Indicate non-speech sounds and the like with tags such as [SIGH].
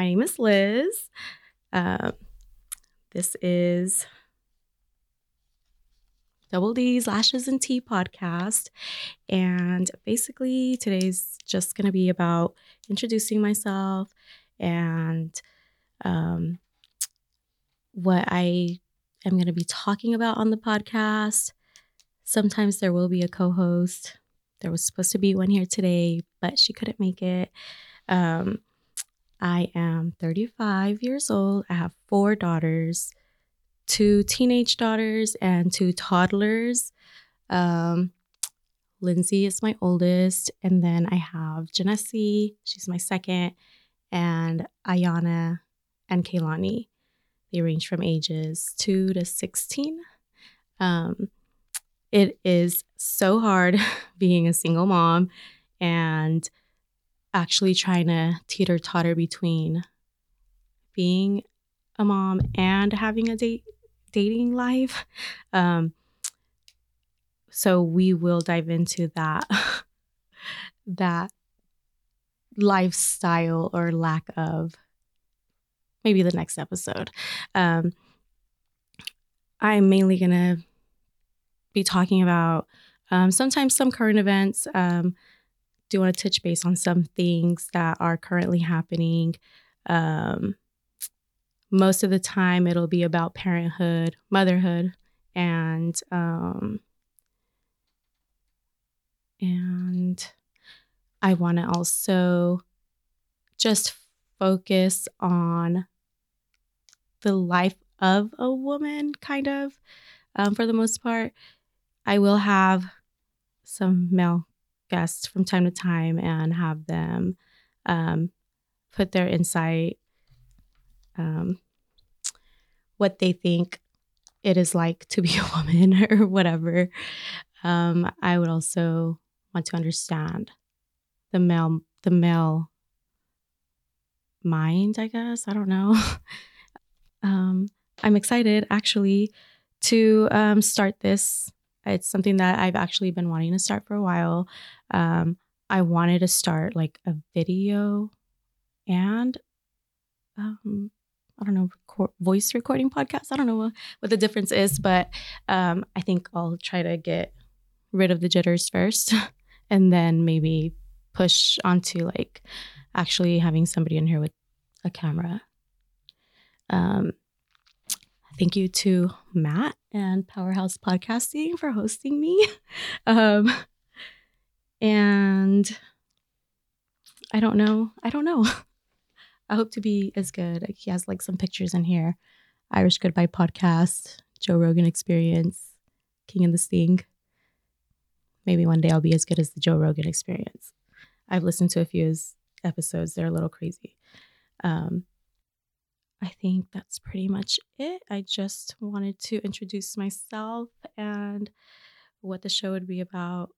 my name is Liz. Um, this is Double D's Lashes and Tea podcast. And basically, today's just going to be about introducing myself and um, what I am going to be talking about on the podcast. Sometimes there will be a co host. There was supposed to be one here today, but she couldn't make it. Um, I am 35 years old. I have four daughters, two teenage daughters, and two toddlers. Um, Lindsay is my oldest. And then I have Janessa, she's my second, and Ayana and Kaylani. They range from ages 2 to 16. Um, it is so hard [LAUGHS] being a single mom and actually trying to teeter totter between being a mom and having a date dating life. [LAUGHS] Um, so we will dive into that [LAUGHS] that lifestyle or lack of maybe the next episode. Um, I'm mainly gonna be talking about um, sometimes some current events. Um, do want to touch base on some things that are currently happening. Um, most of the time, it'll be about parenthood, motherhood, and um, and I want to also just focus on the life of a woman, kind of, um, for the most part. I will have some male guests from time to time and have them um, put their insight, um, what they think it is like to be [LAUGHS] a woman or whatever. Um, I would also want to understand the male the male mind, I guess. I don't know. [LAUGHS] um, I'm excited actually to um, start this. It's something that I've actually been wanting to start for a while. Um, I wanted to start like a video and um, I don't know, record, voice recording podcast. I don't know what, the difference is, but um, I think I'll try to get rid of the jitters first [LAUGHS] and then maybe push onto like actually having somebody in here with a camera. Um, thank you to Matt and Powerhouse Podcasting for hosting me. [LAUGHS] Um, and I don't know. I don't know. [LAUGHS] I hope to be as good. He has like some pictures in here Irish Goodbye Podcast, Joe Rogan Experience, King and the Sting. Maybe one day I'll be as good as the Joe Rogan Experience. I've listened to a few episodes, they're a little crazy. Um, I think that's pretty much it. I just wanted to introduce myself and what the show would be about